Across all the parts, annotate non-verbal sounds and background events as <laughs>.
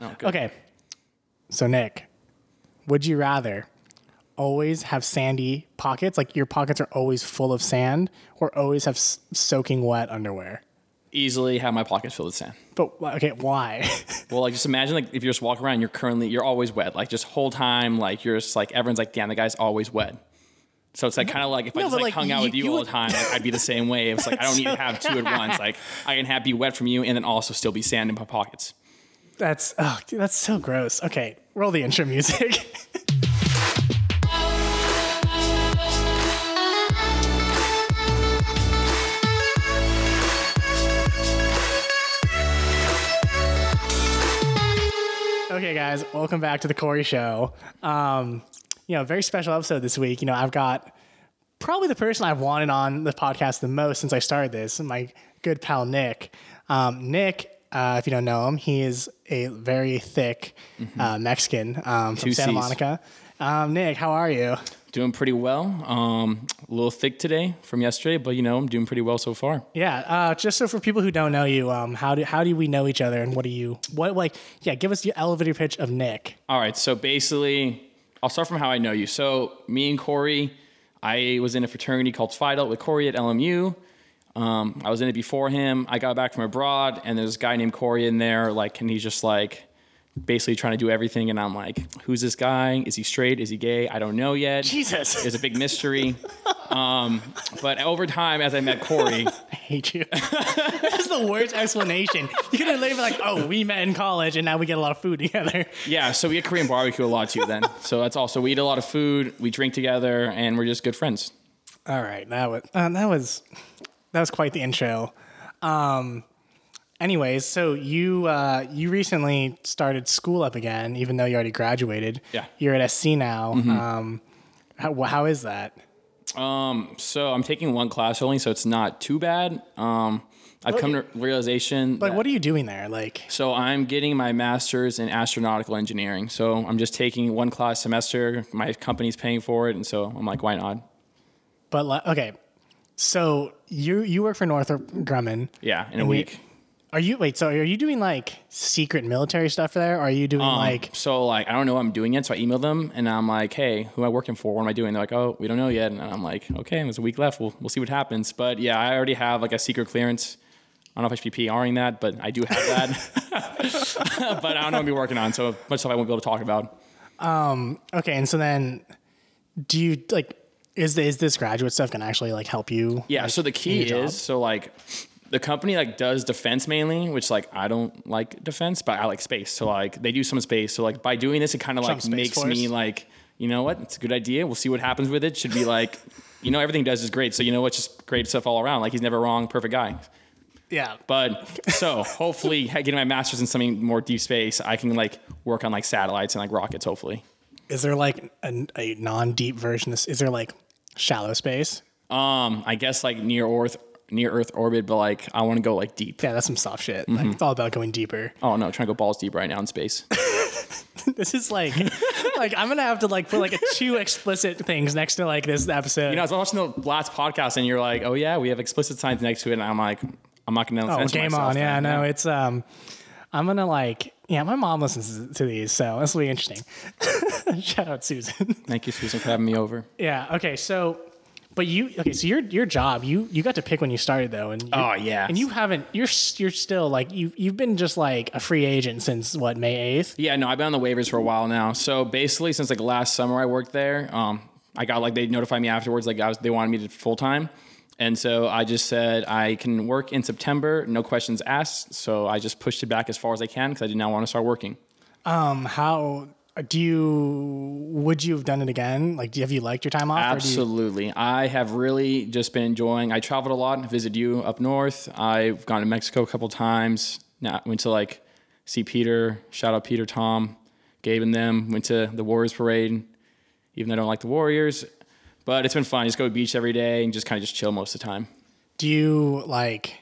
Oh, good. Okay. So Nick, would you rather always have sandy pockets, like your pockets are always full of sand, or always have s- soaking wet underwear? Easily have my pockets filled with sand. But okay, why? <laughs> Well, like just imagine like if you're just walking around, you're currently you're always wet. Like just whole time, like you're just like everyone's like, damn, the guy's always wet. So it's like kind of like if I No, just but, like, like, hung out you- with you, you all would- the time, like, I'd be the same way. It's like I don't need to <laughs> have two at once. Like I can have be wet from you and then also still be sand in my pockets. That's oh, dude, that's so gross. Okay, roll the intro music. <laughs> okay, guys, welcome back to the Corey Show. Um, you know, very special episode this week. You know, I've got probably the person I've wanted on the podcast the most since I started this, my good pal Nick. Um, Nick, uh, if you don't know him, he is a very thick uh, Mexican um, from Two Santa Cs. Monica. Um, Nick, how are you? Doing pretty well. Um, a little thick today from yesterday, but you know I'm doing pretty well so far. Yeah, uh, just so for people who don't know you, um, how do how do we know each other, and what do you what like? Yeah, give us your elevator pitch of Nick. All right, so basically, I'll start from how I know you. So me and Corey, I was in a fraternity called Phi Delta with Corey at LMU. Um, I was in it before him. I got back from abroad, and there's a guy named Corey in there, like, and he's just like basically trying to do everything. And I'm like, who's this guy? Is he straight? Is he gay? I don't know yet. Jesus, It's a big mystery. Um, but over time, as I met Corey, <laughs> I hate you. this is the worst explanation. You could have been like, oh, we met in college, and now we get a lot of food together. yeah, so we get Korean barbecue a lot too. Then, so that's also we eat a lot of food, we drink together, and we're just good friends. All right, that was uh, that was that was quite the intro. Um, anyways, so you uh, you recently started school up again, even though you already graduated. Yeah. you're at SC now. Um, how, how is that? Um, so I'm taking one class only, so it's not too bad. Um, I've come to realization. Like, what are you doing there? Like, so I'm getting my master's in astronautical engineering. So I'm just taking one class semester. My company's paying for it, and so I'm like, why not? but li- okay, so you you work for Northrop Grumman. Yeah, in a week. Are you wait? So are you doing like secret military stuff there? Or are you doing Um, like so like I don't know what I'm doing yet, so I email them and I'm like, hey, who am I working for? What am I doing? They're like, oh, we don't know yet, and I'm like, okay, there's a week left. We'll we'll see what happens. But yeah, I already have like a secret clearance. I don't know if be PRing that, but I do have that. <laughs> but I don't know what I'm be working on, so much stuff I won't be able to talk about. Um. okay? And so then, do you like? Is the, is this graduate stuff gonna actually like help you? Yeah. so the key your job? is so like the company like does defense mainly, which like I don't like defense, but I like space. So like they do some space. So like by doing this, it kind of like makes me like you know what? It's a good idea. We'll see what happens with it. Should be like you know everything he does is great. So you know what? Just great stuff all around. Like he's never wrong. Perfect guy. yeah. But so hopefully getting my master's in something more deep space, I can like work on like satellites and like rockets. Hopefully. Is there like a, a non deep version? Of, is there like shallow space? Um, I guess like near Earth, near Earth orbit, but like I want to go like deep. Yeah, that's some soft shit. Mm-hmm. Like it's all about going deeper. Oh no, trying to go balls deep right now in space. <laughs> <laughs> This is like, like I'm gonna have to like put like a two explicit things next to like this episode. You know, I was watching the last podcast and you're like, oh yeah, we have explicit signs next to it. And I'm like, I'm not to oh, censor game myself. on. Yeah, then. no, it's um, I'm gonna like, yeah, my mom listens to these, so this will be interesting. <laughs> Shout out Susan. Thank you, Susan, for having me over. yeah. Okay. So, but you okay? So your your job, you you got to pick when you started though, and you, Oh, yeah. and you haven't. You're you're still like you you've been just like a free agent since what May eighth. Yeah, no, I've been on the waivers for a while now. So basically, since like last summer I worked there, um, I got like they notified me afterwards like I was they wanted me to full time, and so I just said I can work in September, no questions asked. So I just pushed it back as far as I can because I did not want to start working. Um, how do you would you have done it again? Like, do have you liked your time off? Or do you, Absolutely. I have really just been enjoying. I traveled a lot, visited you up north. I've gone to Mexico a couple times. Now went to like see Peter. Shout out Peter, Tom, Gabe, and them. Went to the Warriors parade, even though I don't like the Warriors. But it's been fun. Just go to the beach every day and just kind of just chill most of the time. do you like?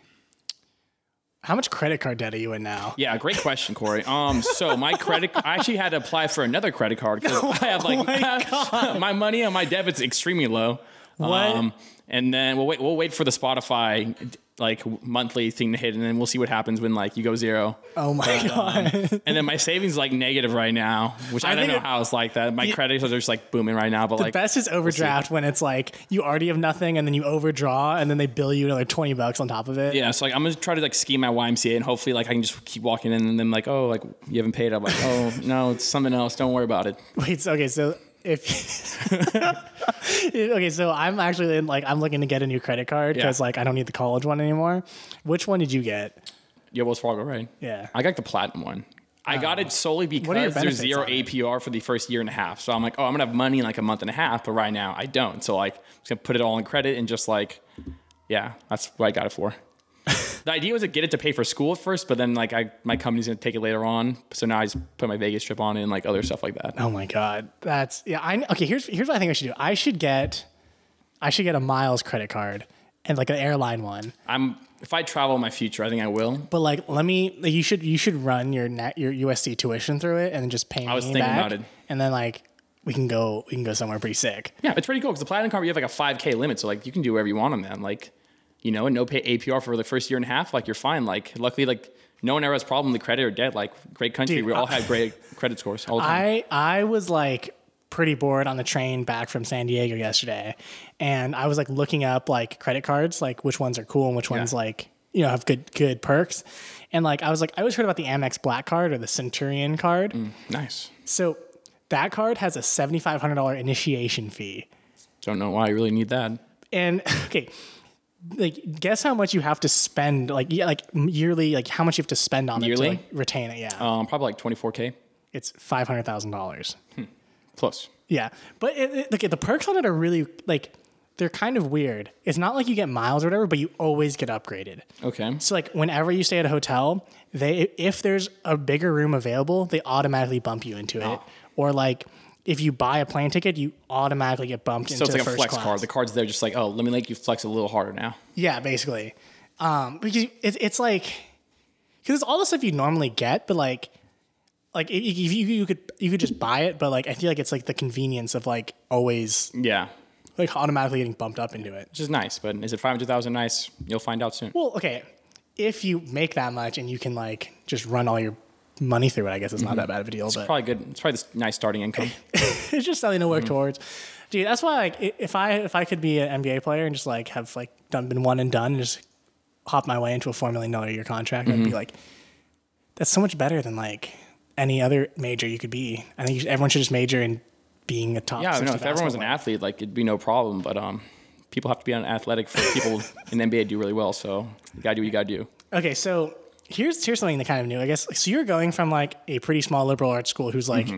How much credit card debt are you in now? Yeah, great question, Corey. Um, so my credit, I actually had to apply for another credit card because <laughs> I have like my, <laughs> money on my debit's extremely low. Um, and then we'll wait. We'll wait for the Spotify like monthly thing to hit, and then we'll see what happens when like you go zero. Oh my god. And then my savings like negative right now, which I, I don't know it- how it's like that. My credits are just like booming right now, but like Best is overdraft when it's like you already have nothing and then you overdraw and then they bill you another 20 bucks on top of it. yeah. So like I'm gonna try to like scheme my YMCA, and hopefully like I can just keep walking in, and then like oh like you haven't paid. I'm like oh no, it's something else. Don't worry about it. Wait, so, okay, so if <laughs> okay, so I'm actually in, like I'm looking to get a new credit card because like I don't need the college one anymore. Which one did you get? Yeah, Wells Fargo, right? Yeah. I got the platinum one. I oh. got it solely because there's benefits zero on it? APR for the first year and a half. So I'm like, oh, I'm gonna have money in like a month and a half, but right now I don't. So like, I'm just gonna put it all in credit and just like, yeah, that's what I got it for. The idea was to get it to pay for school at first, but then like I my company's gonna take it later on. So now I just put my Vegas trip on it and like other stuff like that. Oh my god, that's yeah. I okay. Here's here's what I think I should do. I should get, I should get a miles credit card and like an airline one. I'm if I travel in my future, I think I will. But like, let me. Like, you should you should run your net your USC tuition through it and then just pay me was thinking back, about it. And then like we can go we can go somewhere pretty sick. Yeah, it's pretty cool because the platinum card you have like a 5K limit, so like you can do whatever you want on that. Like, you know, and no pay APR for the first year and a half. Like you're fine. Like luckily, like no one ever has problem with credit or debt. Like great country, Dude, we all I- had great credit scores all the time. I I was like pretty bored on the train back from San Diego yesterday, and I was like looking up like credit cards, like which ones are cool and which ones like you know have good good perks. And like I was like I always heard about the Amex Black Card or the Centurion card. Mm, nice. So that card has a seventy five hundred dollar initiation fee. Don't know why you really need that. And <laughs> okay, like guess how much you have to spend like yeah like yearly like how much you have to spend on it Yearly? to like retain it. Yeah, Um, probably like 24K it's five hundred thousand dollars. plus. Yeah, but it, it, look, the perks on it are really like they're kind of weird. It's not like you get miles or whatever, but you always get upgraded. Okay. So like whenever you stay at a hotel, they if there's a bigger room available, they automatically bump you into it. Or like if you buy a plane ticket, you automatically get bumped into the colour. So into it's like a flex class. card. The card's there just like, oh, let me make you flex a little harder now. Yeah, basically. Um, because it's it's like because it's all the stuff you normally get, but like like if you you could you could just buy it, but like I feel like it's like the convenience of like always Yeah. like automatically getting bumped up into it. Which is nice, but is it 500,000 nice? You'll find out soon. Well, okay, if you make that much and you can like just run all your money through it, I guess it's not mm-hmm. that bad of a deal. But Probably good. It's probably this nice starting income. <laughs> it's just something to work mm-hmm. towards. Dude, that's why like if I if I could be an NBA player and just like have like done been one and done and just hop my way into a four million dollar year contract, I'd be mm-hmm. like, that's so much better than like any other major you could be. I think should, everyone should just major in being a top. Yeah, no, if everyone was an athlete, like it'd be no problem. But um, people have to be on athletic for people <laughs> in the NBA to do really well. So you gotta do what you gotta do. Okay, so here's here's something that kind of new, I guess. So you're going from like a pretty small liberal arts school who's like Mm-hmm.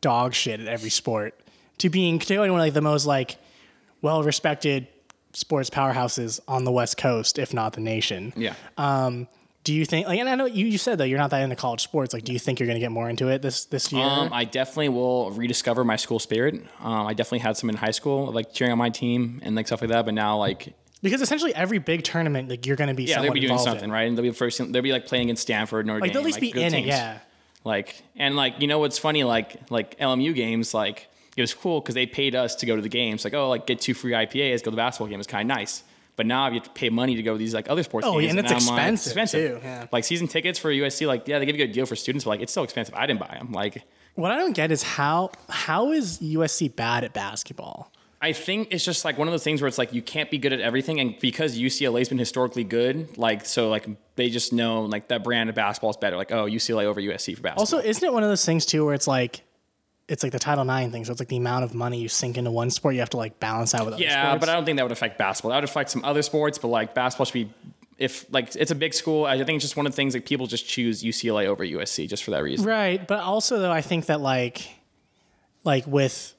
dog shit at every sport to being to one of like the most like well respected sports powerhouses on the West Coast, if not the nation. Yeah. Um, do you think like and I know you, you said that you're not that into college sports, like do you think you're gonna get more into it this this year? Um, I definitely will rediscover my school spirit. Um, I definitely had some in high school, like cheering on my team and like stuff like that. But now, like, because essentially every big tournament, like you're gonna be yeah, they'll be doing something, in. right? And they'll be first. They'll be like playing against Stanford, Notre Like Dame. they'll at least be good in it, yeah. Like and like you know what's funny? Like like LMU games, like it was cool because they paid us to go to the games. Like oh, like get two free IPAs, go to the basketball game. It's kind of nice. But now you have to pay money to go to these like other sports Oh, games. yeah, and it's I'm like, expensive, too, yeah. Like season tickets for USC, like yeah, they give you a good deal for students, but like it's so expensive. I didn't buy them. Like What I don't get is how how is USC bad at basketball? I think it's just like one of those things where it's like you can't be good at everything, and because UCLA's been historically good, like so, like they just know like that brand of basketball is better. Like oh, UCLA over USC for basketball. Also, isn't it one of those things too where it's like it's like the Title IX thing, so it's like the amount of money you sink into one sport, you have to like balance out with other yeah, sports. but I don't think that would affect basketball. That would affect some other sports, but like basketball should be. If like it's a big school, I think it's just one of the things like people just choose UCLA over USC just for that reason. Right, but also though I think that like like with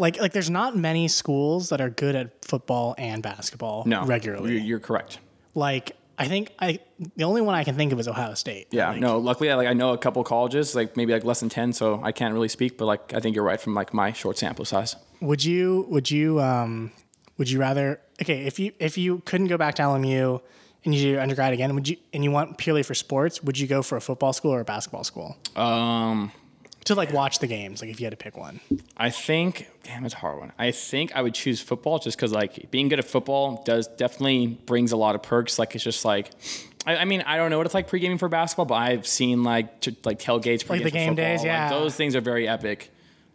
like like there's not many schools that are good at football and basketball No, regularly. you're, you're correct. like I think I the only one I can think of is Ohio State. Yeah, Like, no. Luckily, I, like I know a couple colleges, like maybe like less than ten, so I can't really speak. But like I think you're right from like my short sample size. Would you would you um would you rather okay if you if you couldn't go back to LMU and you do your undergrad again would you and you want purely for sports would you go for a football school or a basketball school? Um, to like watch the games? Like if you had to pick one. I think, damn, it's a hard one. I think I would choose football just because, like, being good at football does definitely brings a lot of perks. Like, it's just like, I, I mean, I don't know what it's like pre-gaming for basketball, but I've seen like t- like tailgates, Like the for game football. days, Like, yeah. those things are very epic.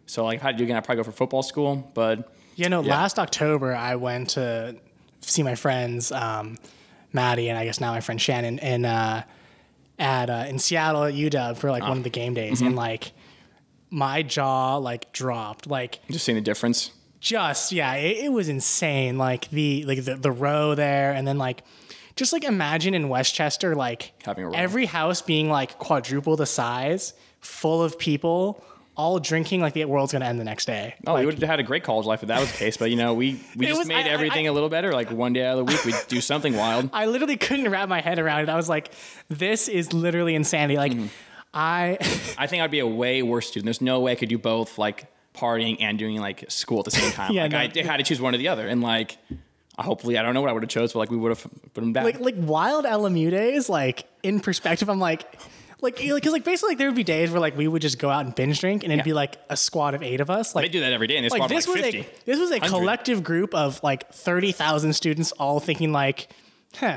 So, like, I had to again, I'd probably go for football school. But You know, Yeah. last October I went to see my friends, um, Maddie and I guess now my friend Shannon, in uh, at uh, in Seattle at UW for like Ah. one of the game days, Mm-hmm. and like my jaw like dropped, like just seeing the difference. just yeah, it, it was insane. Like the like the, the row there, and then like just like imagine in Westchester, like Having a every house being like quadruple the size, full of people. All drinking like the world's gonna end the next day. Oh, like, we would have had a great college life if that was the case. But you know, we we just was- made I- everything I- a little better. Like one day out of the week, we'd do something wild. <laughs> I literally couldn't wrap my head around it. I was like, this is literally insanity. Like, Mm-hmm. I, <laughs> I think I'd be a way worse student. There's no way I could do both, like partying and doing like school at the same time. <laughs> Yeah, like no. I had to choose one or the other, and like hopefully I don't know what I would have chose, but like we would have put them back. like, like wild LMU days, like in perspective, I'm like, like, because like basically like there would be days where like we would just go out and binge drink and it'd Yeah. be like a squad of eight of us. Like they do that every day, and like this like was 50. a this was a 100. collective group of like thirty thousand students all thinking like, huh.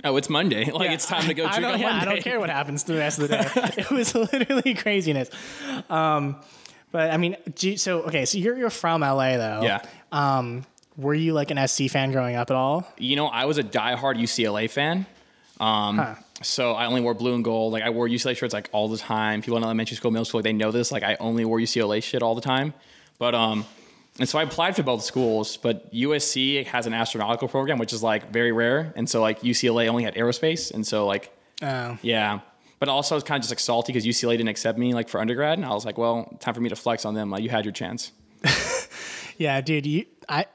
<laughs> Oh, it's Monday. <laughs> Like it's time to go I drink don't, on yeah, I don't care what happens the rest of the day. <laughs> it was literally craziness. Um, but I mean, so okay, so you're you're from LA though. Yeah. Um, were you like an SC fan growing up at all? You know, I was a diehard UCLA fan. Um, Huh. So I only wore blue and gold. Like I wore UCLA shirts like all the time. People in elementary school, middle school, like, they know this. Like I only wore UCLA shit all the time. But um, and so I applied for both schools. But USC has an astronautical program, which is like very rare. And so like UCLA only had aerospace, and so like Oh. yeah. But also I was kind of just like salty because UCLA didn't accept me like for undergrad, and I was like, well, time for me to flex on them. Like you had your chance. <laughs> Yeah, dude. You, I,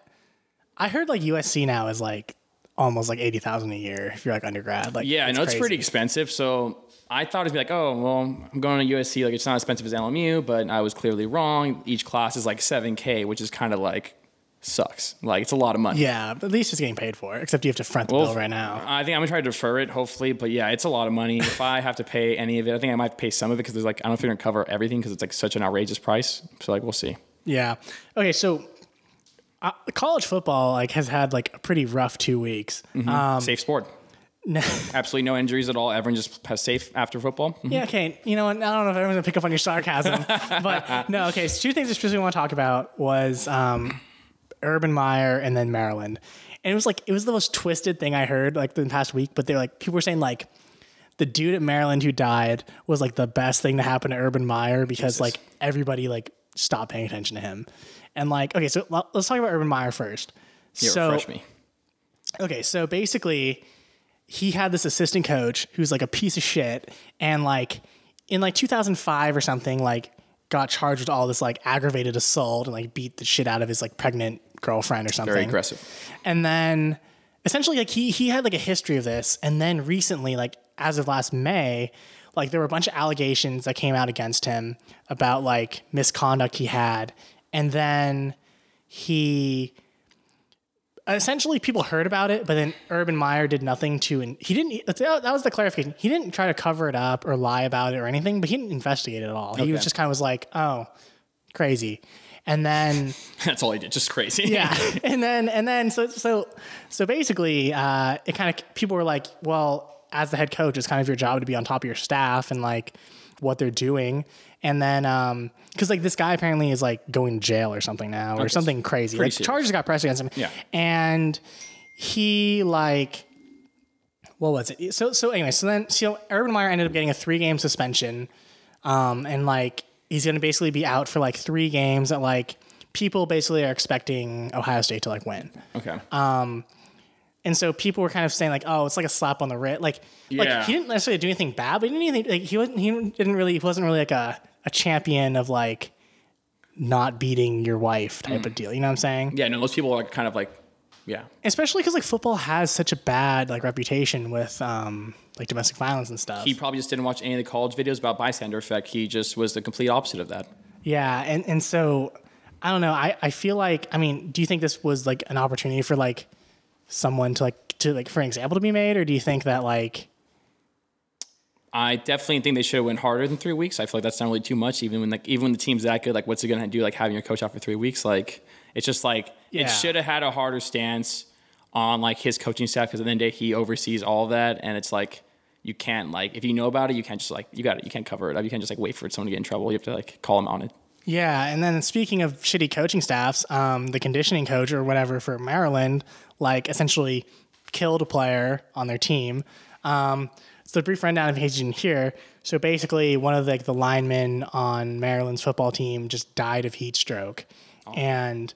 I heard like USC now is like almost like eighty thousand a year if you're like undergrad. Like Yeah, I know it's pretty expensive. So I thought it'd be like, oh, well, I'm going to USC. Like, it's not as expensive as LMU, but I was clearly wrong. Each class is like 7K, which is kind of like sucks. Like, it's a lot of money. Yeah, but at least it's getting paid for. Except you have to front the Well, bill right now. I think I'm gonna try to defer it, hopefully. But yeah, it's a lot of money. if I have to pay any of it, I think I might pay some of it because there's like I don't know if you're gonna cover everything because it's like such an outrageous price. So like we'll see. Yeah. Okay, so uh, college football like has had like a pretty rough two weeks. Mm-hmm. Um, safe sport. <laughs> Absolutely no injuries at all. Everyone just has safe after football. Mhm. Yeah, okay. You know what? I don't know if everyone's gonna pick up on your sarcasm, <laughs> but no. Okay, so two things I specifically want to talk about was um, Urban Meyer and then Maryland, and it was like it was the most twisted thing I heard like the past week. But they're like people were saying like the dude at Maryland who died was like the best thing to happen to Urban Meyer because like everybody like stopped paying attention to him, and like okay, so let's talk about Urban Meyer first. Yeah, so refresh me. Okay, so basically, he had this assistant coach who's like a piece of shit, and like in like 2005 or something, like got charged with all this like aggravated assault and like beat the shit out of his like pregnant girlfriend or something. Very aggressive. And then essentially, like he he had like a history of this, and then recently, like as of last May. Like there were a bunch of allegations that came out against him about like misconduct he had, and then he essentially people heard about it, but then Urban Meyer did nothing to, and he didn't. That was the clarification. He didn't try to cover it up or lie about it or anything, but he didn't investigate it at all. He was just kind of was like, oh, crazy, and then <laughs> That's all he did. Just crazy. yeah, <laughs> and then and then so so so basically, uh, it kind of people were like, well, as the head coach, it's kind of your job to be on top of your staff and like what they're doing. And then, um, because like this guy apparently is like going to jail or something now, or something crazy. pretty Like serious. charges got pressed against him. Yeah. and he like, what was it? So so anyway, so then so Urban Meyer ended up getting a three game suspension, um, and like he's gonna basically be out for like three games that like people basically are expecting Ohio State to like win. Okay. And so people were kind of saying like, "Oh, it's like a slap on the wrist." Like, Yeah. like he didn't necessarily do anything bad, but he didn't anything. Like he wasn't. He didn't really. He wasn't really like a a champion of like not beating your wife type Mm. of deal. You know what I'm saying? yeah. No, those people are kind of like, yeah. Especially because like football has such a bad like reputation with um like domestic violence and stuff. He probably just didn't watch any of the college videos about bystander effect. He just was the complete opposite of that. yeah, and and so I don't know. I I feel like I mean, do you think this was like an opportunity for like someone to like to like for an example to be made, or do you think that like I definitely think they should have went harder than three weeks. I feel like that's not really too much. Even when like even when the team's that good, like what's it gonna do? Like having your coach out for three weeks, like it's just like Yeah. it should have had a harder stance on like his coaching staff because at the end of the day he oversees all of that, and it's like you can't like if you know about it, you can't just like you got it, you can't cover it up. You can't just like wait for someone to get in trouble. You have to like call them on it. Yeah, and then speaking of shitty coaching staffs, um, the conditioning coach or whatever for Maryland, like essentially killed a player on their team. Um, so a brief rundown of didn't hear. So basically, one of the, like the linemen on Maryland's football team just died of heat stroke, and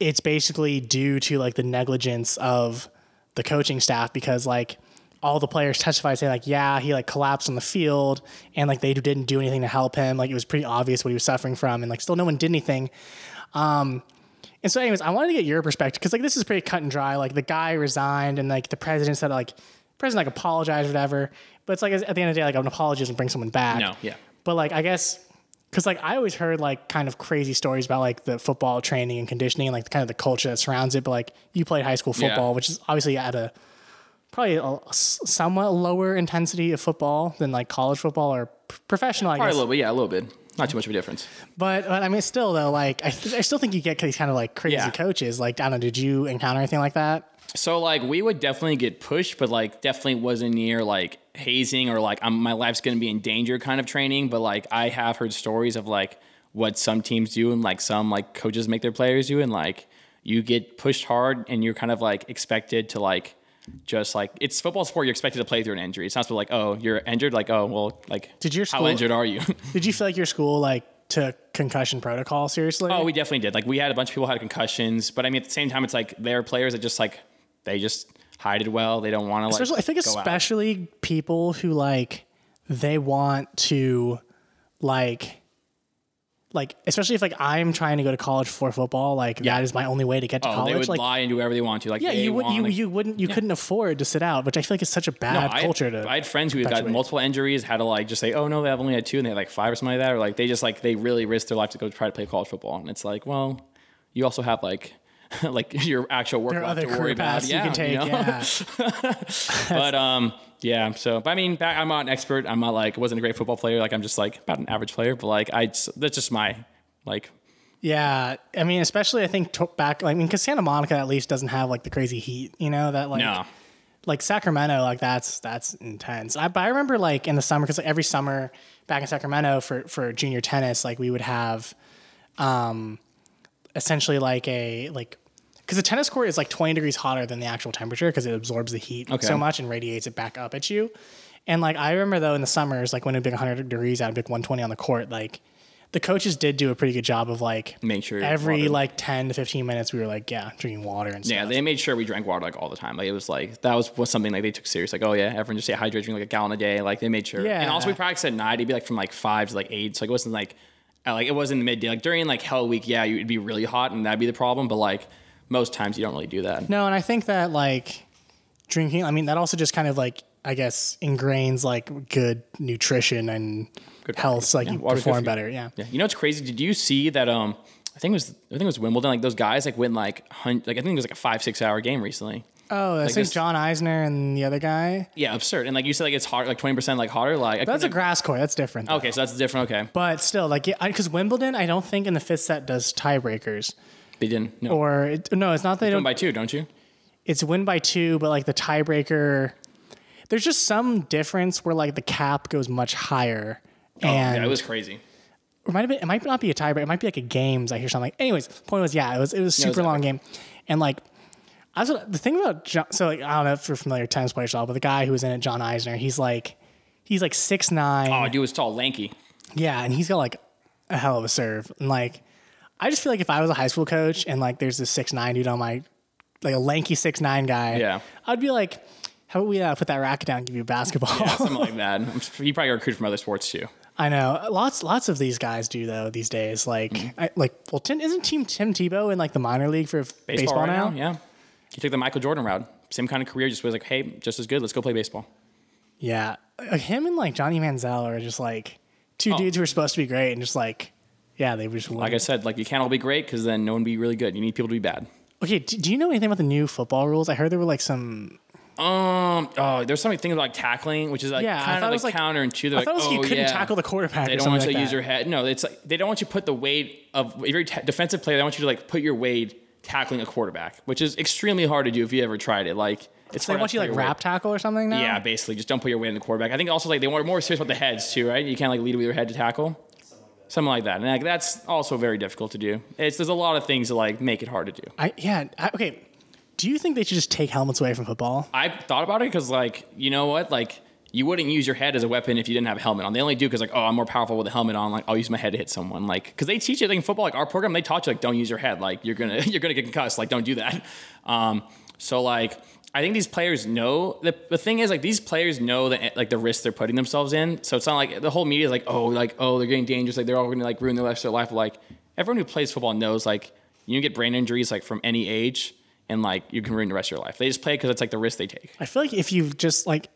it's basically due to like the negligence of the coaching staff because like all the players testified saying like yeah he like collapsed on the field and like they didn't do anything to help him like it was pretty obvious what he was suffering from and like still no one did anything um and so anyways i wanted to get your perspective because like this is pretty cut and dry like the guy resigned and like the president said like president like apologized whatever but it's like at the end of the day like an apology doesn't bring someone back No, yeah. but like I guess because like I always heard like kind of crazy stories about like the football training and conditioning and like kind of the culture that surrounds it. But like you played high school football, Yeah. which is obviously at a probably a, somewhat lower intensity of football than like college football or professional. I guess. Probably guess. a little bit, yeah, a little bit. Not too much of a difference. But but I mean still though like I, th- I still think you get these kind of like crazy Yeah. coaches. Like I don't know, did you encounter anything like that? So like we would definitely get pushed, but like definitely wasn't near like hazing or like I'm, my life's gonna be in danger kind of training. But like I have heard stories of like what some teams do and like some like coaches make their players do, and like you get pushed hard and you're kind of like expected to like just like it's football sport. You're expected to play through an injury. It's not supposed to like oh you're injured. Like oh well like Did your how school- injured are you? <laughs> Did you feel like your school like took concussion protocol seriously? Oh, we definitely did. Like we had a bunch of people had concussions, but I mean at the same time, it's like there are players that just like they just hide it well. They don't want to like. I think go out. especially people who like they want to like like especially if like I'm trying to go to college for football, like that is my only way to get to Oh, college. they would like lie and do whatever they want to. Like yeah, you would you, want, you wouldn't you couldn't afford to sit out, which I feel like is such a bad I had- culture to I had friends who had got multiple injuries, had to like just say, "Oh no, they have only had two, and they had like five or something like that," or like they just like they really risked their life to go try to play college football, and it's like, well, you also have like <laughs> like your actual work there are other to worry career about. paths you can take. know? Yeah. <laughs> <laughs> but um, yeah. So, but I mean, back, I'm not an expert. I'm not like wasn't a great football player. Like I'm just like about an average player. But like I, just- that's just my like Yeah, I mean, especially I think to back. I mean, because Santa Monica at least doesn't have like the crazy heat, you know. That like, no. like Sacramento, like that's that's intense. I, but I remember like in the summer because every summer back in Sacramento for for junior tennis, like we would have, um, essentially like a like because the tennis court is like 20 degrees hotter than the actual temperature because it absorbs the heat Okay. so much and radiates it back up at you. And like I remember though in the summers, like when it'd be 100 degrees out, it'd be 120 on the court. Like the coaches did do a pretty good job of like Make sure every like 10 to 15 minutes we were like yeah drinking water and stuff. Yeah, they made sure we drank water like all the time. Like it was like that was, was something like they took serious. Like, oh yeah, everyone just stay hydrated, drink like a gallon a day. Like they made sure. yeah And also we practiced at night. It'd be like from like five to like eight. So like, it wasn't like uh, like it wasn't the midday. Like during like hell week, yeah, you'd be really hot and that'd be the problem. But like most times you don't really do that. No, and I think that like drinking, I mean, that also just kind of like I guess ingrains like good nutrition and good health, so like Yeah, you perform better. Yeah. Yeah. You know what's crazy? Did you see that? Um, I think it was I think it was Wimbledon. Like those guys like went like hun- like I think it was like a five six hour game recently. Oh, I think this- John Isner and the other guy. Yeah, absurd. And like you said, like it's hard, like twenty percent like hotter. Like I That's a grass court. That's different. though. okay, so that's different. Okay, But still, like, because Wimbledon, I don't think in the fifth set does tiebreakers. They didn't. No, Or it, no, it's not that they don't. win by two, don't you? It's win by two, but like the tiebreaker, there's just some difference where like the cap goes much higher. And Oh, yeah, it was crazy. it might have been, it might not be a tiebreaker. It might be like a games. I hear something. Like, anyways, point was, yeah, it was it was a it was super long game, and like. I was, the thing about John, so like, I don't know if you're familiar with tennis players at all, but the guy who was in it, John Isner, he's like, he's like six nine. Oh, dude was tall, lanky. Yeah, and he's got like a hell of a serve. And like, I just feel like if I was a high school coach and like there's this six nine dude on my, like a lanky six nine guy, Yeah. I'd be like, how about we uh, put that racket down and give you a basketball? something like <laughs> that. He probably got recruited from other sports too. I know lots lots of these guys do though these days. Like, Mm-hmm. I, like well, Tim, isn't Team Tim Tebow in like the minor league for baseball, right now? yeah. He took the Michael Jordan route. Same kind of career, just was like, hey, just as good. Let's go play baseball. Yeah, him and like Johnny Manziel are just like two dudes who are supposed to be great and just like, yeah, they just. Like I said, like you can't all be great because then no one be really good. You need people to be bad. Okay, do, do you know anything about the new football rules? I heard there were like some Um. Oh, there's something things like tackling, which is like Yeah, I kind of like like- counterintuitive. I Like, thought was oh, you couldn't yeah. tackle the quarterback. They don't want you like to use your head. No, it's like they don't want you to put the weight of if you're a t- defensive player. They want you to like put your weight tackling a quarterback, which is extremely hard to do if you ever tried it. Like it's They hard want you like your weight- rap tackle or something now. Yeah, basically, just don't put your weight in the quarterback. I think also like they want more serious about the heads too, right? You can't like lead with your head to tackle, something like that, and like that's also very difficult to do. It's there's a lot of things that like make it hard to do. I yeah. I, okay. Do you think they should just take helmets away from football? I thought about it because like you know what, like you wouldn't use your head as a weapon if you didn't have a helmet on. They only do because like oh I'm more powerful with a helmet on. Like I'll use my head to hit someone. Like because they teach you like in football, like our program, they taught you like don't use your head. Like you're gonna <laughs> you're gonna get concussed. Like don't do that. Um, so like I think these players know the, the thing is like these players know that like the risk they're putting themselves in. So it's not like the whole media is like oh like oh they're getting dangerous. Like they're all gonna like ruin the rest of their life. Like everyone who plays football knows like you can get brain injuries like from any age. And like you can ruin the rest of your life. They just play because it's like the risk they take. I feel like if you just like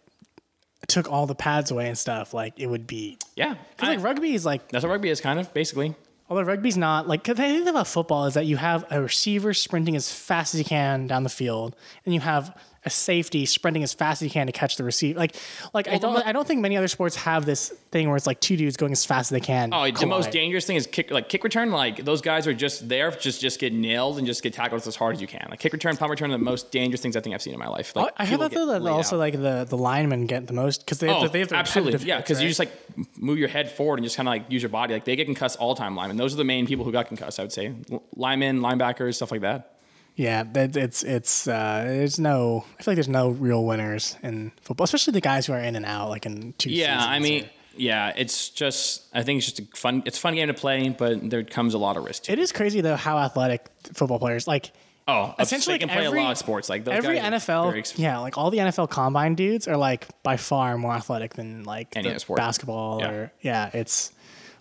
took all the pads away and stuff, like it would be. Yeah, Because like rugby is like, that's what rugby is kind of basically. Although rugby's not like. The thing about football is that you have a receiver sprinting as fast as he can down the field, and you have a safety sprinting as fast as he can to catch the receiver. Like, like I don't, I don't think many other sports have this thing where it's like two dudes going as fast as they can. Oh, the most dangerous thing is kick, like kick return. Like those guys are just there, just just get nailed and just get tackled as hard as you can. Like kick return, punt return, are the most dangerous things I think I've seen in my life. Like oh, I heard people that though that also out. like the the linemen get the most because they, have Oh, they have the absolutely, yeah. Because you just like move your head forward and just kind of like use your body. Like they get concussed all time. Linemen. Those are the main people who got concussed. I would say linemen, linebackers, stuff like that. Yeah, that, it's it's uh, there's no. I feel like there's no real winners in football, especially the guys who are in and out, like in two. Yeah, I mean, or- yeah. It's just I think it's just a fun. It's a fun game to play, but there comes a lot of risk to it. it is crazy though how athletic football players like. Oh, Essentially, they can like, play every- a lot of sports. Like those Every NFL, very ex- yeah, like all the NFL combine dudes are like by far more athletic than like Any the sport. basketball Yeah. or yeah, it's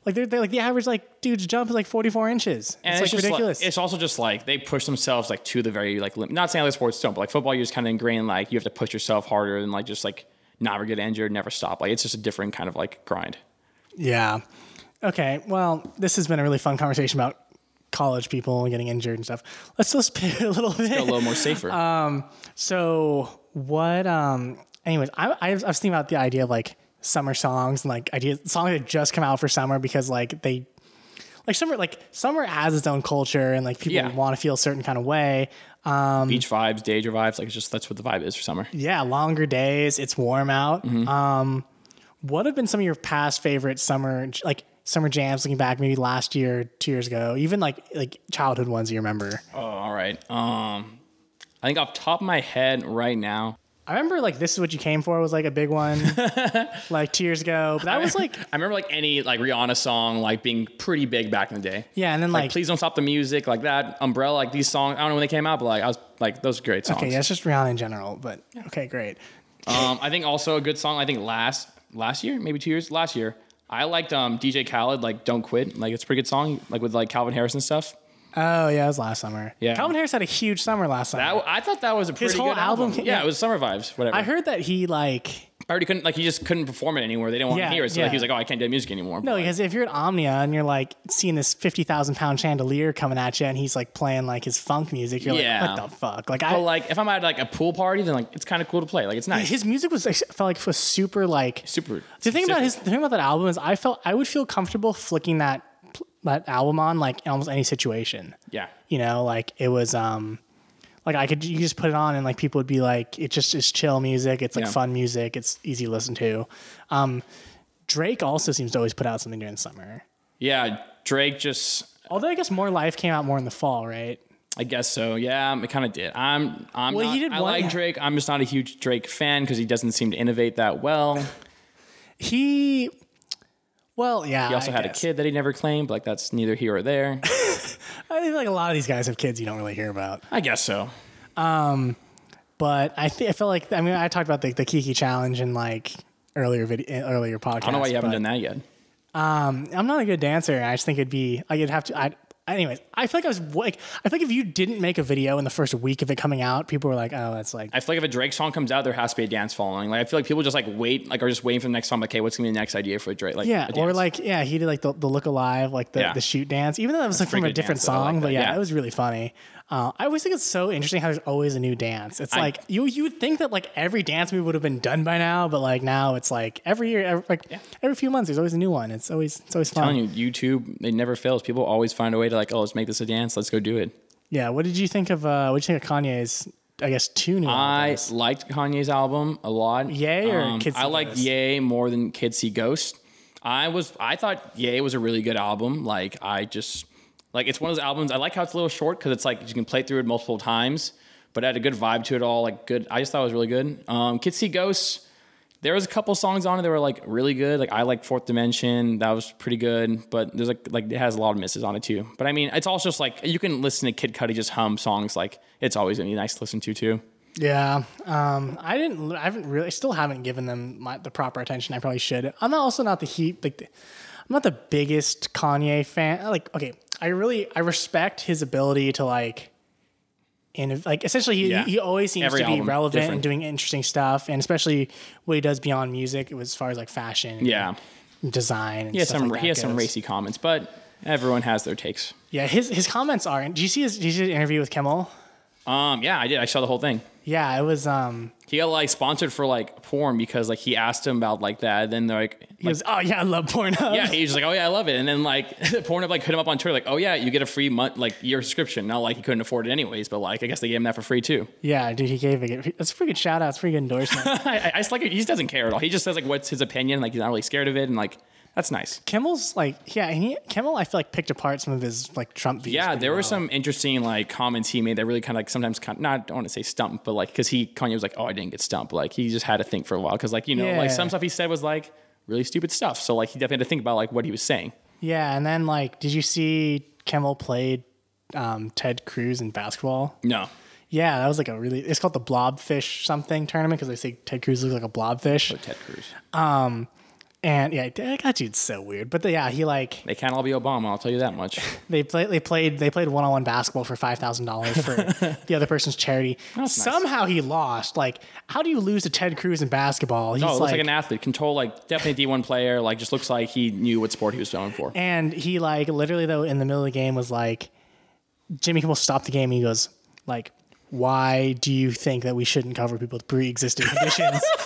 like they're, they're like the average like dude's jump is like 44 inches. And it's, like ridiculous. Like, it's also just like they push themselves like to the very like lim- not saying other sports don't, but like football, you just kind of ingrained like you have to push yourself harder and like just like never get injured, never stop. Like it's just a different kind of like grind. Yeah. Okay. Well, this has been a really fun conversation about college people getting injured and stuff. Let's let's pivot a little bit. A little more safer. <laughs> Um. So what? Um. Anyways, I, I was, I was thinking about the idea of like summer songs and like ideas songs that just come out for summer because like they. Like summer, like summer has its own culture, and like people Yeah. want to feel a certain kind of way. Beach vibes, danger vibes, like it's just that's what the vibe is for summer. Yeah, longer days. It's warm out. Mm-hmm. Um, what have been some of your past favorite summer like summer jams? Looking back, maybe last year, two years ago, even like like childhood ones you remember. Oh, all right. Um, I think off top of my head right now, I remember like "This Is What You Came For" was like a big one, <laughs> like two years ago. But that was like <laughs> I remember like any like Rihanna song like being pretty big back in the day. yeah, and then Like, like, please don't stop the music, like that. Umbrella, like these songs. I don't know when they came out, but like I was like those are great songs. okay, yeah, just Rihanna in general. But okay, great. Um, I think also a good song. I think last last year, maybe two years, last year, I liked um, DJ Khaled, like "Don't Quit." Like it's a pretty good song, like with like Calvin Harris and stuff. Oh yeah, it was last summer. Yeah. Calvin Harris had a huge summer last summer. That, I thought that was a pretty whole good album album. yeah, yeah. it was summer vibes. Whatever. I heard that he like I already couldn't like he just couldn't perform it anymore. They didn't want Yeah, to hear it, so yeah. like, he was like, "Oh, I can't do music anymore." no, because if you're at Omnia and you're like seeing this fifty thousand pound chandelier coming at you, and he's like playing like his funk music, you're Yeah. like, what the fuck? Like But I, like if I'm at like a pool party, then like it's kind of cool to play. Like it's nice. his music was I felt like was super like Super. The thing about his the thing about that album is I felt I would feel comfortable flicking that that album on like in almost any situation. Yeah. You know, like it was um like I could you just put it on and like people would be like it just is chill music, it's like Yeah. fun music, it's easy to listen to. Um Drake also seems to always put out something during the summer. Yeah, Drake just. Although I guess More Life came out more in the fall, right? I guess so. Yeah, it kind of did. I'm. I'm. Well, not, he did I like Drake. I'm just not a huge Drake fan because he doesn't seem to innovate that well. He well, yeah. He also I had guess. a kid that he never claimed, like that's neither here or there. <laughs> I feel like a lot of these guys have kids you don't really hear about. I guess so. Um, but I think I feel like I mean I talked about the, the Kiki challenge in like earlier video earlier podcast. I don't know why you haven't done that yet. Um, I'm not a good dancer. I just think it'd be like you'd have to. I anyways. I feel like I was like I feel like if you didn't make a video in the first week of it coming out, people were like, oh, that's like I feel like if a Drake song comes out, there has to be a dance following. Like I feel like people just like wait, like are just waiting for the next song. Like, okay, what's gonna be the next idea for Drake? Like yeah, a or like yeah, he did like the, the look alive, like the, Yeah. the shoot dance, even though that was like from a different dance. I like song. but yeah, yeah. it was really funny. Uh, I always think it's so interesting how there's always a new dance. It's I- like you you would think that like every dance move would have been done by now, but like now it's like every year, every, like every few months, there's always a new one. It's always it's always fun. I'm telling you, YouTube, it never fails. People always find a way to like, oh, let's make this a dance. Let's go do it. Yeah. What did you think of? uh What did you think of Kanye's? I guess two new. I albums? liked Kanye's album a lot. Ye or Kids I like? Ye more than Kids See Ghost. I was I thought Ye was a really good album. Like I just like it's one of those albums. I like how it's a little short because it's like you can play through it multiple times, but it had a good vibe to it all. Like good. I just thought it was really good. Um, Kids See Ghosts. There was a couple songs on it that were like really good. Like I like Fourth Dimension. That was pretty good. But there's like like it has a lot of misses on it too. But I mean, it's also just like you can listen to Kid Cudi just hum songs. Like it's always gonna be nice to listen to too. Yeah, um, I didn't. I haven't really. I still haven't given them my, the proper attention I probably should. I'm also not the heat. Like, the, I'm not the biggest Kanye fan. Like, okay, I really I respect his ability to like, and like essentially he, Yeah. he always seems Every to be relevant different. and doing interesting stuff, and especially what he does beyond music, as far as like fashion, and Yeah. design. And He has some like he has some racy comments, but everyone has their takes. Yeah, his his comments are. Do you see his? Did you see the interview with Kimmel? Um, yeah, I did. I saw the whole thing. Yeah, it was. Um, He got like sponsored for like porn because like he asked him about like that. And Then they're like, he was. Oh yeah, I love Pornhub. yeah, he was just like, oh yeah, I love it. And then like <laughs> Pornhub like hit him up on Twitter like, oh yeah, you get a free month like year subscription. Not like he couldn't afford it anyways, but like I guess they gave him that for free too. Yeah, dude, he gave it. That's a pretty good shout out. It's a pretty good endorsement. <laughs> I, I, I just like it. He just doesn't care at all. He just says like what's his opinion. Like he's not really scared of it, and like that's nice. Kimmel's like, yeah, and he, Kimmel, I feel like picked apart some of his like Trump views. Yeah, there were some interesting like comments he made that really kind of like sometimes kind not I don't want to say stumped, but like because he Kanye was like, oh, I didn't get stumped. Like he just had to think for a while because like you know Yeah. like some stuff he said was like really stupid stuff. So like he definitely had to think about like what he was saying. Yeah, and then like, did you see Kimmel played um, Ted Cruz in basketball? No, Yeah, that was like a really. It's called the Blobfish something tournament because they say Ted Cruz looks like a blobfish. Ted Cruz. And yeah, that dude's so weird. But the, yeah, he like They can't all be Obama. I'll tell you that much. <laughs> they played they played they played one on one basketball for five thousand dollars for <laughs> the other person's charity. nice. Somehow he lost. Like, how do you lose to Ted Cruz in basketball? Oh, He's Oh, it looks like, like, an athlete. Control like definitely a D one player. Like just looks like he knew what sport he was going for. And he like literally though in the middle of the game was like, Jimmy Kimmel stopped the game. And he goes like, "Why do you think that we shouldn't cover people with pre-existing conditions <laughs>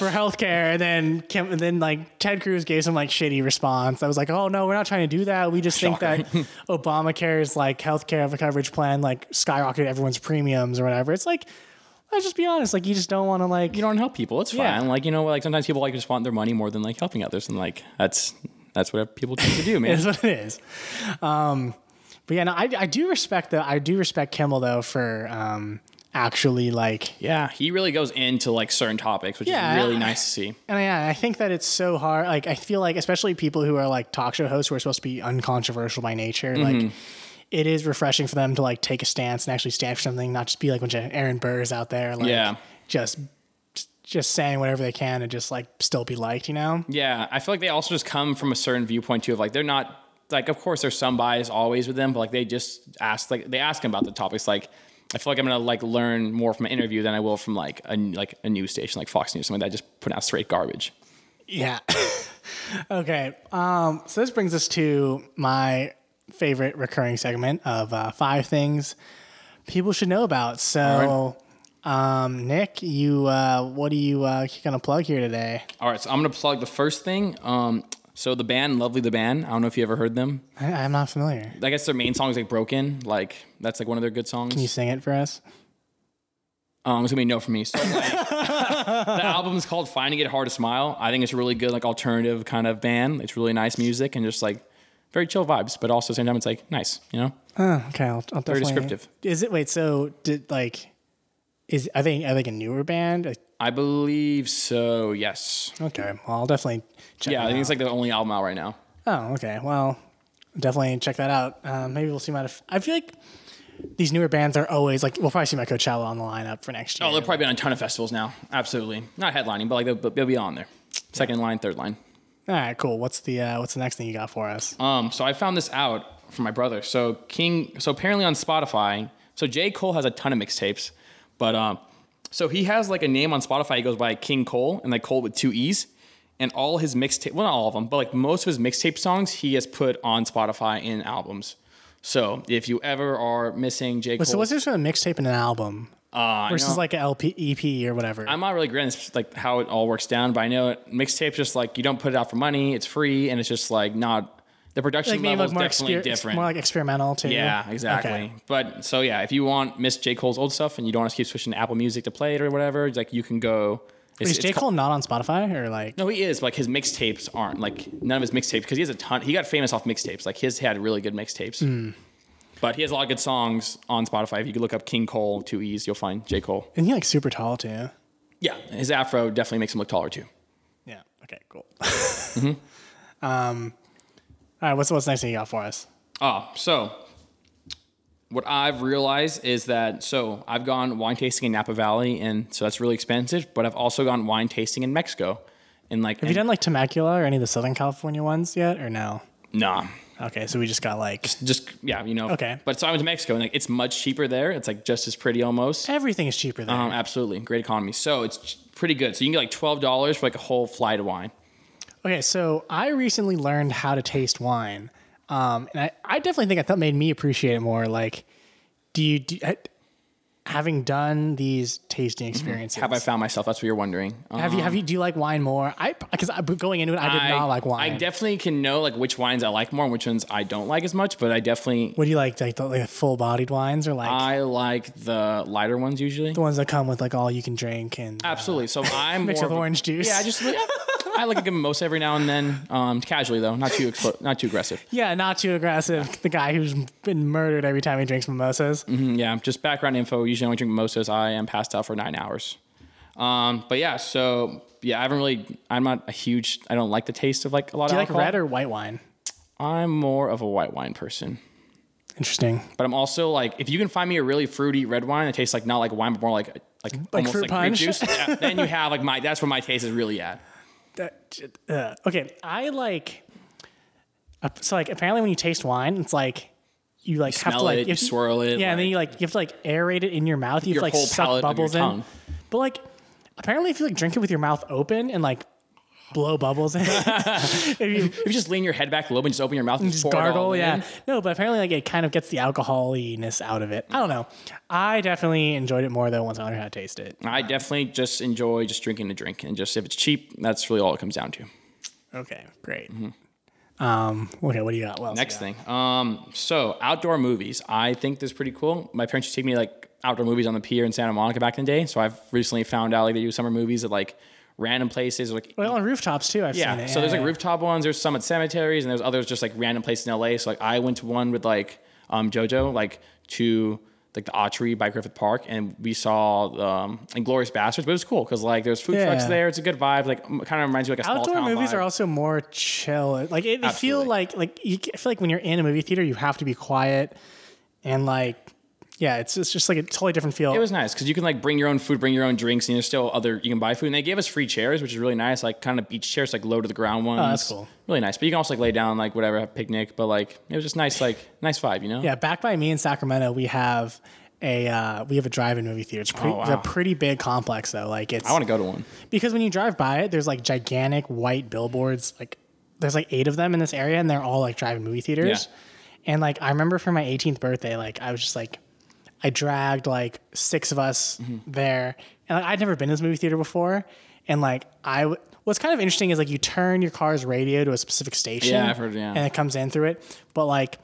for healthcare?" And then Kim, and then like Ted Cruz gave some like shitty response. I was like, "Oh no, we're not trying to do that. We just think that <laughs> Obamacare's like healthcare of a coverage plan like skyrocketed everyone's premiums or whatever." It's like, let's just be honest. Like you just don't want to like You don't help people. It's fine. Yeah. Like you know, like sometimes people like just want their money more than like helping others, and like that's that's what people tend to do, <laughs> man. is what it is. Um, but yeah, no, I, I do respect the I do respect Kimmel though for um, actually like Yeah, he really goes into like certain topics, which Yeah. is really nice to see. and I, I think that it's so hard. Like I feel like especially people who are like talk show hosts who are supposed to be uncontroversial by nature, Mm-hmm. like it is refreshing for them to like take a stance and actually stand for something, not just be like a bunch of Aaron Burrs out there, like Yeah. just just saying whatever they can and just like still be liked, you know? Yeah, I feel like they also just come from a certain viewpoint too. Of like they're not like, of course, there's some bias always with them, but like they just ask like they ask him about the topics. Like I feel like I'm gonna like learn more from an interview than I will from like a like a news station like Fox News, something that just put out straight garbage. Yeah. <laughs> okay. Um, so this brings us to my favorite recurring segment of uh, five things people should know about. So, um, Nick, you, uh, what are you uh, gonna plug here today? All right, so I'm gonna plug the first thing. Um, so the band, Lovely the band. I don't know if you ever heard them. I, I'm not familiar. I guess their main song is like Broken. Like that's like one of their good songs. Can you sing it for us? Um, it's gonna be no for me. So like, <laughs> the album is called "Finding It Hard to Smile." I think it's a really good, like, alternative kind of band. It's really nice music and just like very chill vibes, but also at the same time, it's like nice, you know. Oh, okay. I'll, I'll Very definitely- descriptive. Is it? Wait. So did like, is I think I think a newer band? I believe so. Yes. Okay. Well, I'll definitely check. Yeah, I think out. it's like the only album out right now. Oh, okay. Well, definitely check that out. Um, maybe we'll see my. I feel like these newer bands are always like we'll probably see my Coachella on the lineup for next year. Oh, they'll probably be on a ton of festivals now. Absolutely, not headlining, but like they'll, they'll be on there. Second line, third line. All right, cool. What's the uh, what's the next thing you got for us? Um, so I found this out from my brother. So King, so apparently on Spotify, so J Cole has a ton of mixtapes, but um, so he has like a name on Spotify. He goes by King Cole, and like Cole with two e's. And all his mixtape, well, not all of them, but like most of his mixtape songs, he has put on Spotify in albums. So if you ever are missing J. Cole, So what's this from a mixtape and an album uh, versus know- like an LP, EP or whatever? I'm not really great at like how it all works down, but I know mixtape's just like you don't put it out for money, it's free, and it's just like not the production like level is more, definitely exper- different. more like experimental too. yeah, exactly. Okay. But so yeah, if you want Miss J Cole's old stuff and you don't want to keep switching to Apple Music to play it or whatever, it's like you can go. It's, Is J Cole not on Spotify or like? no, he is. Like his mixtapes aren't like none of his mixtapes because he has a ton. He got famous off mixtapes. Like his had really good mixtapes. Hmm. But he has a lot of good songs on Spotify. If you could look up King Cole, two E's, you'll find J Cole. And he like super tall too. Yeah, his afro definitely makes him look taller too. Yeah. Okay. Cool. Mm-hmm. <laughs> um. All right. What's what's next thing you got for us? Oh, so what I've realized is that so I've gone wine tasting in Napa Valley, and so that's really expensive. But I've also gone wine tasting in Mexico, and like Have you done like Temecula or any of the Southern California ones yet, or no? nah, Okay, so we just got like just yeah, you know. Okay. But so I went to Mexico, and like it's much cheaper there. It's like just as pretty almost. everything is cheaper there. Um, absolutely, great economy. So it's pretty good. So you can get like twelve dollars for like a whole flight of wine. Okay, so I recently learned how to taste wine, um, and I, I definitely think that made me appreciate it more. Like, do you do, having done these tasting experiences? Mm-hmm. Have I found myself? That's what you're wondering. Um, have you have you do you like wine more? I because going into it, I did not like wine. I definitely can know like which wines I like more and which ones I don't like as much. But I definitely what do you like? Like the like full bodied wines or like I like the lighter ones usually. the ones that come with like all you can drink and Absolutely. So <laughs> I'm Mixed more with of orange juice. Yeah, I just I like a good mimosa every now and then, um, casually though, not too explo- not too aggressive. yeah, not too aggressive. The guy who's been murdered every time he drinks mimosas. Mm, Yeah, just background info. Usually, I only drink mimosas. I am passed out for nine hours. Um, but yeah, so yeah, I haven't really. I'm not a huge. I don't like the taste of like a lot Do of you like red or white wine? I'm more of a white wine person. Interesting. But I'm also like, if you can find me a really fruity red wine that tastes like not like wine, but more like like, almost fruit like juice, yeah, then you have like my. That's where my taste is really at. That, uh, okay, I like. uh, So like, apparently, when you taste wine, it's like you like have to like it, you swirl it. Yeah, and then you like you have to like aerate it in your mouth. You Your have to like suck palate of your bubbles in. But like, apparently, if you like drink it with your mouth open and like blow bubbles in, <laughs> if you If you just lean your head back a little bit and just open your mouth and just pour it all gargle, in. yeah. No, but apparently, like it kind of gets the alcoholiness out of it. I don't know. I definitely enjoyed it more though once I learned how to taste it. I definitely just enjoy just drinking a drink and just if it's cheap, that's really all it comes down to. Okay, great. Um, okay, what do you got? What Mm-hmm. Next got? thing. Um, so outdoor movies. I think this is pretty cool. My parents used to take me like outdoor movies on the pier in Santa Monica back in the day. So I've recently found out like they do summer movies at like random places like Well, on rooftops too. I've yeah. seen it. So there's like yeah. rooftop ones, there's some at cemeteries, and there's others just like random places in LA. So like I went to one with like um Jojo, like to like the Autry by Griffith Park, and we saw um Inglourious Basterds, but it was cool because like there's food trucks there. It's a good vibe. Like kind of reminds you like a small Outdoor town movies vibe. are also more chill. Like it, they feel like like you, I feel like when you're in a movie theater, you have to be quiet and like yeah, it's it's just like a totally different feel. It was nice because you can like bring your own food, bring your own drinks, and there's still other you can buy food. And they gave us free chairs, which is really nice, like kind of beach chairs, like low to the ground ones. Oh, that's cool. Really nice. But you can also like lay down, like whatever, have a picnic. But like it was just nice, like nice vibe, you know? yeah, back by me in Sacramento, we have a uh, we have a drive-in movie theater. It's, pretty, Oh, it's a pretty big complex though. Like it's I want to go to one. because when you drive by it, there's like gigantic white billboards. Like there's like eight of them in this area, and they're all like drive-in movie theaters. Yeah. And like I remember for my 18th birthday, like I was just like, I dragged like six of us Mm-hmm. there, and like, I'd never been to this movie theater before, and like I. W- What's kind of interesting is like you turn your car's radio to a specific station. Yeah, I've heard, yeah. And it comes in through it, but like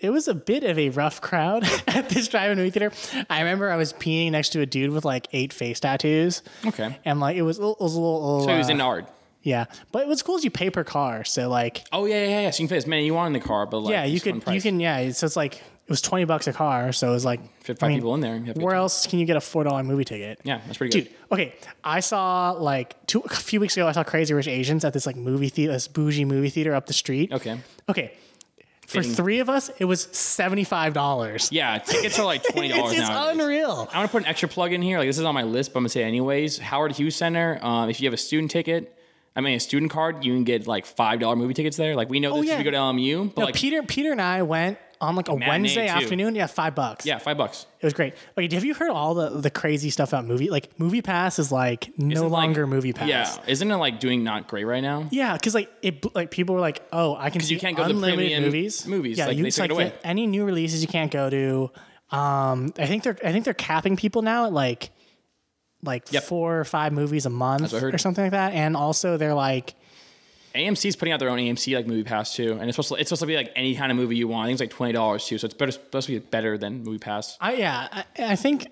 it was a bit of a rough crowd <laughs> at this drive-in movie theater. I remember I was peeing next to a dude with like eight face tattoos. Okay. And like it was, it was a little, So he was uh, in art. yeah. But what's cool is you pay per car, so like Oh yeah, yeah, yeah. So you can fit as many you want in the car, but like yeah, you could you can yeah. So it's like was twenty bucks a car, so it was like fit I five mean, people in there. You have Where else can you get a four dollar movie ticket? Yeah, that's pretty good. Dude, okay. I saw like two a few weeks ago. I saw Crazy Rich Asians at this like movie theater, this bougie movie theater up the street. Okay. Okay. For Fitting. three of us, it was seventy five dollars. Yeah, tickets are like twenty <laughs> It's, dollars it's now. unreal. I want to put an extra plug in here. Like this is on my list, but I'm gonna say anyways. Howard Hughes Center. Um, if you have a student ticket, I mean, a student card, you can get like five dollar movie tickets there. Like we know this Oh, yeah. if you go to LMU, but No, like Peter Peter and I went on like a Matinee, Wednesday too. afternoon. Yeah, five bucks. yeah, five bucks. It was great. Wait, have you heard all the, the crazy stuff about movie? Like Movie Pass is like no Isn't, like- longer Movie Pass. Yeah, isn't it like doing not great right now? Yeah, because like it, like people were like, "Oh, I can see you can't go to the unlimited premium movies." movies, Yeah, like, you, they took it away. any new releases you can't go to. Um, I think they're I think they're capping people now at like like Yep. four or five movies a month what I heard. or something like that, and also they're like, AMC's putting out their own AMC like movie pass too, and it's supposed to it's supposed to be like any kind of movie you want. I think it's like twenty dollars too, so it's better supposed to be better than movie pass. I yeah, I, I think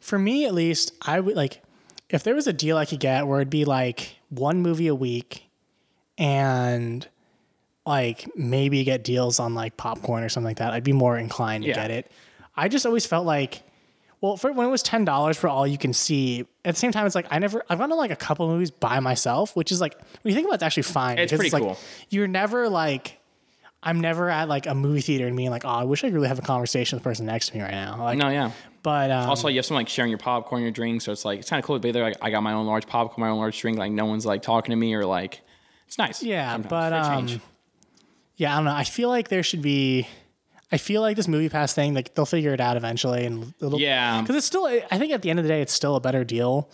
for me at least, I would like if there was a deal I could get where it'd be like one movie a week and like maybe get deals on like popcorn or something like that, I'd be more inclined to Yeah. get it. I just always felt like well, for when it was ten dollars for all you can see, at the same time, it's like I never I've gone to like a couple movies by myself, which is like when you think about it, it's actually fine. It's pretty like, cool. You're never like I'm never at like a movie theater and being like, oh, I wish I could really have a conversation with the person next to me right now. Like, No, yeah. but um, Also, you have some like sharing your popcorn, your drink, so it's like it's kind of cool to be there. Like I got my own large popcorn, my own large drink. Like no one's like talking to me or like it's nice. yeah, sometimes but um, yeah, I don't know. I feel like there should be. I feel like this movie pass thing, like they'll figure it out eventually, and it'll, Yeah. because it's still. I think at the end of the day, it's still a better deal.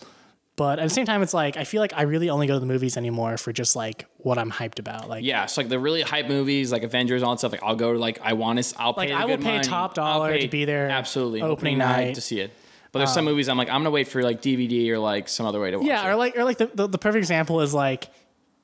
But at the same time, it's like I feel like I really only go to the movies anymore for just like what I'm hyped about. Like, yeah, so like the really hype movies, like Avengers, all that stuff. Like I'll go to like I want to. I'll Like, pay. I will pay money. top dollar pay- to be there Absolutely, opening night. to see it. But there's some um, movies I'm like I'm gonna wait for like DVD or like some other way to watch yeah, it. or like or like the, the the perfect example is like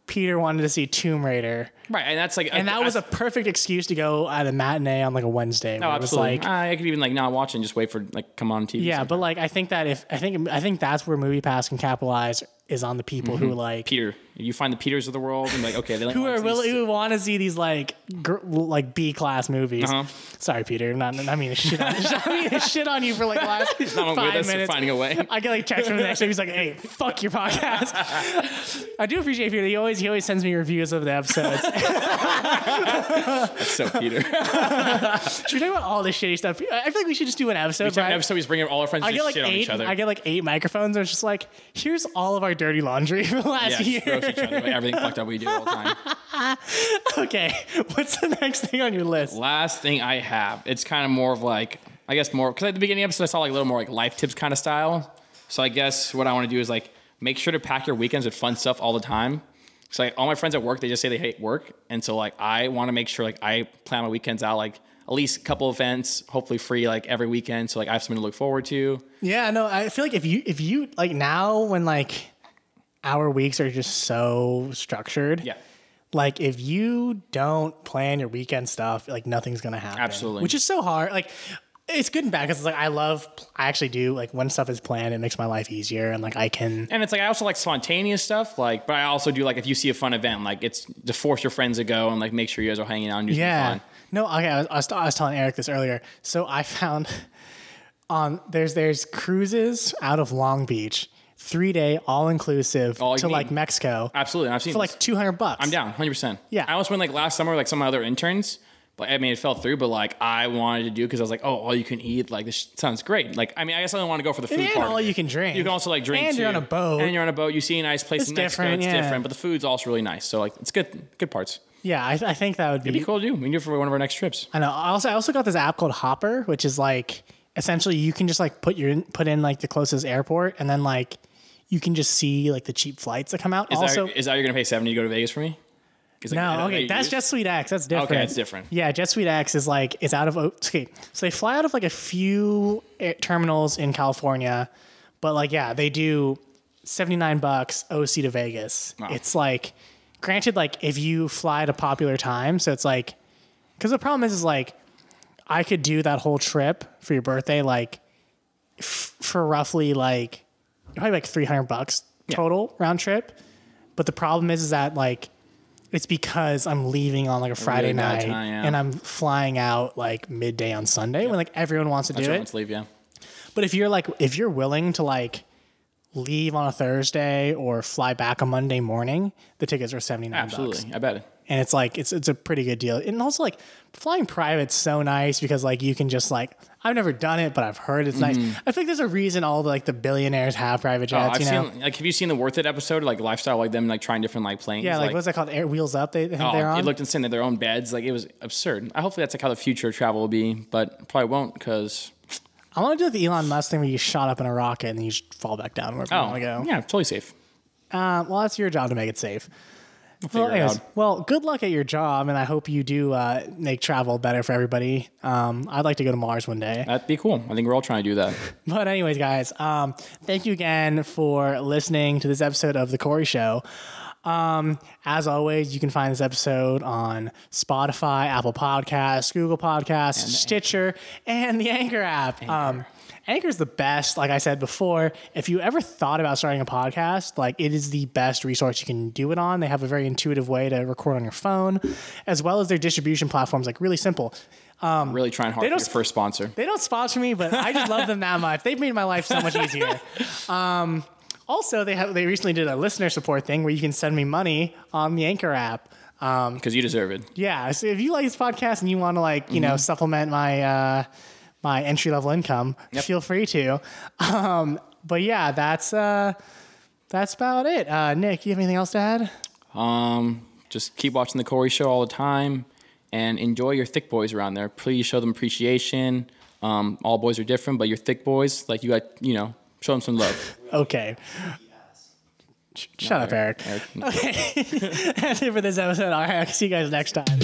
Peter wanted to see Tomb Raider, right, and that's like and that was a perfect excuse to go at a matinee on like a Wednesday. Oh, no, was absolutely. like, I could even like not watch and just wait for like come on TV. Yeah, but like I think that if I think I think that's where Movie Pass can capitalize is on the people who like Peter, you find the Peters of the world and like okay, they <laughs> like who are willing who want to see these like gr- like B class movies. Uh-huh. Sorry, Peter. Not I mean shit on <laughs> I mean shit on you for like last <laughs> not with five us, minutes. finding a way. I get like text from the next day. He's like, "Hey, fuck your podcast." I do appreciate Peter. He always he always sends me reviews of the episodes. That's so Peter. should we talk about all this shitty stuff? I feel like we should just do an episode. Each time Brad. episode, he's bringing all our friends I get like shit on eight. each other. I get like eight microphones. And it's just like, here's all of our dirty laundry <laughs> for the last yeah, year. roast each other. Everything fucked up we do all the time. <laughs> okay, what's the next thing on your list? Last thing I have, it's kind of more of like, I guess more because at the beginning of the episode I saw like a little more like life tips kind of style. So I guess what I want to do is like make sure to pack your weekends with fun stuff all the time. So like all my friends at work, they just say they hate work, and so like I want to make sure like I plan my weekends out like at least a couple events, hopefully free like every weekend, so like I have something to look forward to. Yeah, no, I feel like if you if you like now when like our weeks are just so structured. Yeah. Like if you don't plan your weekend stuff, like nothing's gonna happen. Absolutely. Which is so hard. Like it's good and bad because it's like I love I actually do like when stuff is planned, it makes my life easier and like I can And it's like I also like spontaneous stuff, like, but I also do like if you see a fun event, like it's to force your friends to go and like make sure you guys are hanging out and do Yeah. fun. No, okay. I was, I was, I was telling Eric this earlier. So I found <laughs> on there's there's cruises out of Long Beach, three day all inclusive All oh, you to like. Mexico Absolutely, I've seen for this. like two hundred bucks. I'm down, hundred percent. Yeah. I almost went like last summer, with, like some of my other interns, but I mean it fell through. But like I wanted to do because I was like, oh, all you can eat, like this sounds great. Like I mean, I guess I don't want to go for the food And part. all you can drink. You can also like drink. And you're on a boat. And you're on a boat. You see a nice place It's in Mexico. different, It's yeah. different, but the food's also really nice. So like it's good, good parts. Yeah, I, I think that would be. It'd be cool to do. We can do it for one of our next trips. I know. I also I also got this app called Hopper, which is like essentially you can just like put your put in like the closest airport, and then like you can just see like the cheap flights that come out. Is also, that is that you're gonna pay seventy to go to Vegas for me? Like, No, okay, that's? Jet Suite X. That's different. Okay, it's different. Yeah, Jet Suite X is like it's out of okay. So they fly out of like a few eh, terminals in California, but like yeah, they do seventy nine bucks OC to Vegas. Wow. It's like granted, like if you fly at a popular time, so it's like because the problem is is like I could do that whole trip for your birthday like f- for roughly like probably like three hundred bucks total round trip. But the problem is, is that like it's because I'm leaving on like a Friday really night time, yeah. and I'm flying out like midday on Sunday when like everyone wants to do it. leave. Yeah. But if you're like if you're willing to like leave on a Thursday or fly back a Monday morning, the tickets are seventy nine bucks. Absolutely, I bet it. And it's like it's it's a pretty good deal. And also like flying private's so nice because like you can just like I've never done it, but I've heard it's nice. I think there's a reason all the like the billionaires have private Mm-hmm. Oh, jets. I've you know, seen like have you seen the Worth It episode like lifestyle like them like trying different like planes? yeah, like, what's that called? Air Wheels Up. They, Oh, they're on. it looked insane. They their own beds. Like it was absurd. I hopefully that's like how the future of travel will be, but probably won't because I want to do the Elon Musk thing where you shot up in a rocket and then you just fall back down wherever you oh want to go. yeah, totally safe. Uh, well, that's your job to make it safe. Well, anyways, well, good luck at your job, and I hope you do uh, make travel better for everybody. Um, I'd like to go to Mars one day. That'd be cool. I think we're all trying to do that. <laughs> But anyways, guys, um, thank you again for listening to this episode of the Corey Show. Um, as always, you can find this episode on Spotify, Apple Podcasts, Google Podcasts, Stitcher, and the Anchor app. Um, Anchor is the best. Like I said before, if you ever thought about starting a podcast, like it is the best resource you can do it on. They have a very intuitive way to record on your phone, as well as their distribution platforms. Like really simple. I'm really trying hard they don't your first sponsor. They don't sponsor me, but I just love them that much. They've made my life so much easier. Um, also, they have they recently did a listener support thing where you can send me money on the Anchor app. Um, Because you deserve it. yeah, so if you like this podcast and you want to like you know supplement my uh, my entry level income, feel free to. Um, but yeah, that's uh, that's about it. Uh, Nick, you have anything else to add? Um, just keep watching the Corey show all the time and enjoy your thick boys around there. Please show them appreciation. Um, all boys are different, but your thick boys, like you got, you know, show them some love. <laughs> Okay. Sh- Shut up, Eric. Eric. Okay. <laughs> That's it for this episode. All right, I'll see you guys next time.